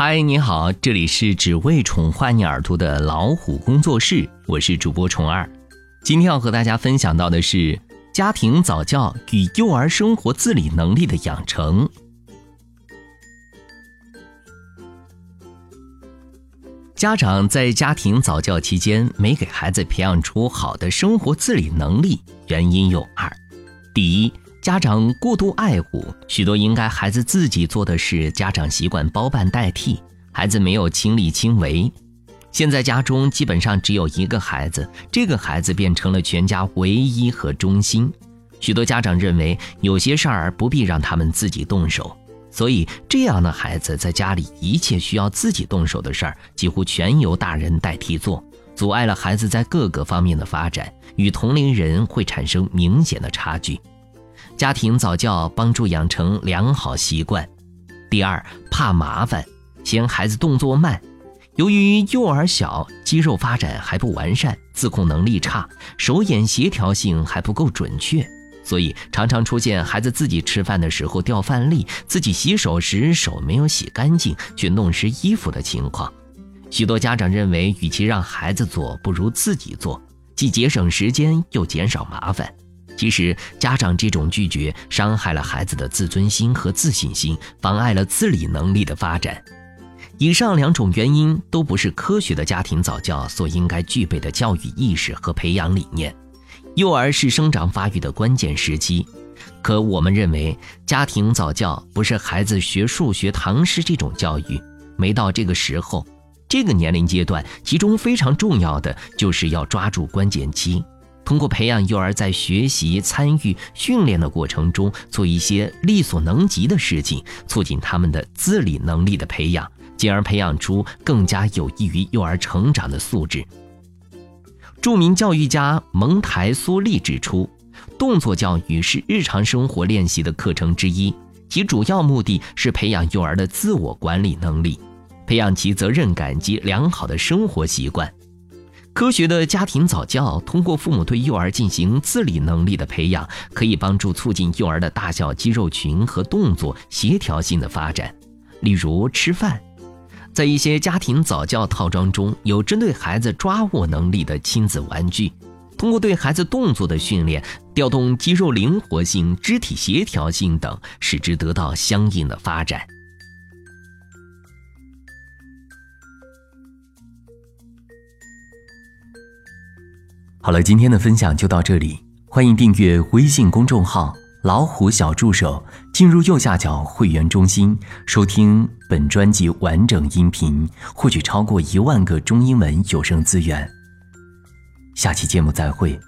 嗨，你好，这里是只为宠坏你耳朵的老虎工作室，我是主播虫儿。今天要和大家分享到的是家庭早教与幼儿生活自理能力的养成。家长在家庭早教期间没给孩子培养出好的生活自理能力，原因有二：第一，家长过度爱护，许多应该孩子自己做的事，家长习惯包办代替，孩子没有亲力亲为。现在家中基本上只有一个孩子，这个孩子变成了全家唯一和中心。许多家长认为有些事儿不必让他们自己动手，所以这样的孩子在家里一切需要自己动手的事儿，几乎全由大人代替做，阻碍了孩子在各个方面的发展，与同龄人会产生明显的差距。家庭早教帮助养成良好习惯。第二，怕麻烦，嫌孩子动作慢。由于幼儿小，肌肉发展还不完善，自控能力差，手眼协调性还不够准确，所以常常出现孩子自己吃饭的时候掉饭粒，自己洗手时手没有洗干净却弄湿衣服的情况。许多家长认为，与其让孩子做，不如自己做，既节省时间又减少麻烦。其实，家长这种拒绝伤害了孩子的自尊心和自信心，妨碍了自理能力的发展。以上两种原因都不是科学的家庭早教所应该具备的教育意识和培养理念。幼儿是生长发育的关键时期，可我们认为家庭早教不是孩子学数学唐诗这种教育，没到这个时候，这个年龄阶段，其中非常重要的就是要抓住关键期。通过培养幼儿在学习、参与、训练的过程中做一些力所能及的事情，促进他们的自理能力的培养，进而培养出更加有益于幼儿成长的素质。著名教育家蒙台梭利指出，动作教育是日常生活练习的课程之一，其主要目的是培养幼儿的自我管理能力，培养其责任感及良好的生活习惯。科学的家庭早教通过父母对幼儿进行自理能力的培养，可以帮助促进幼儿的大小肌肉群和动作协调性的发展。例如吃饭，在一些家庭早教套装中有针对孩子抓握能力的亲子玩具，通过对孩子动作的训练，调动肌肉灵活性、肢体协调性等，使之得到相应的发展。好了，今天的分享就到这里。欢迎订阅微信公众号“老虎小助手”，进入右下角会员中心，收听本专辑完整音频，获取超过一万个中英文有声资源。下期节目再会。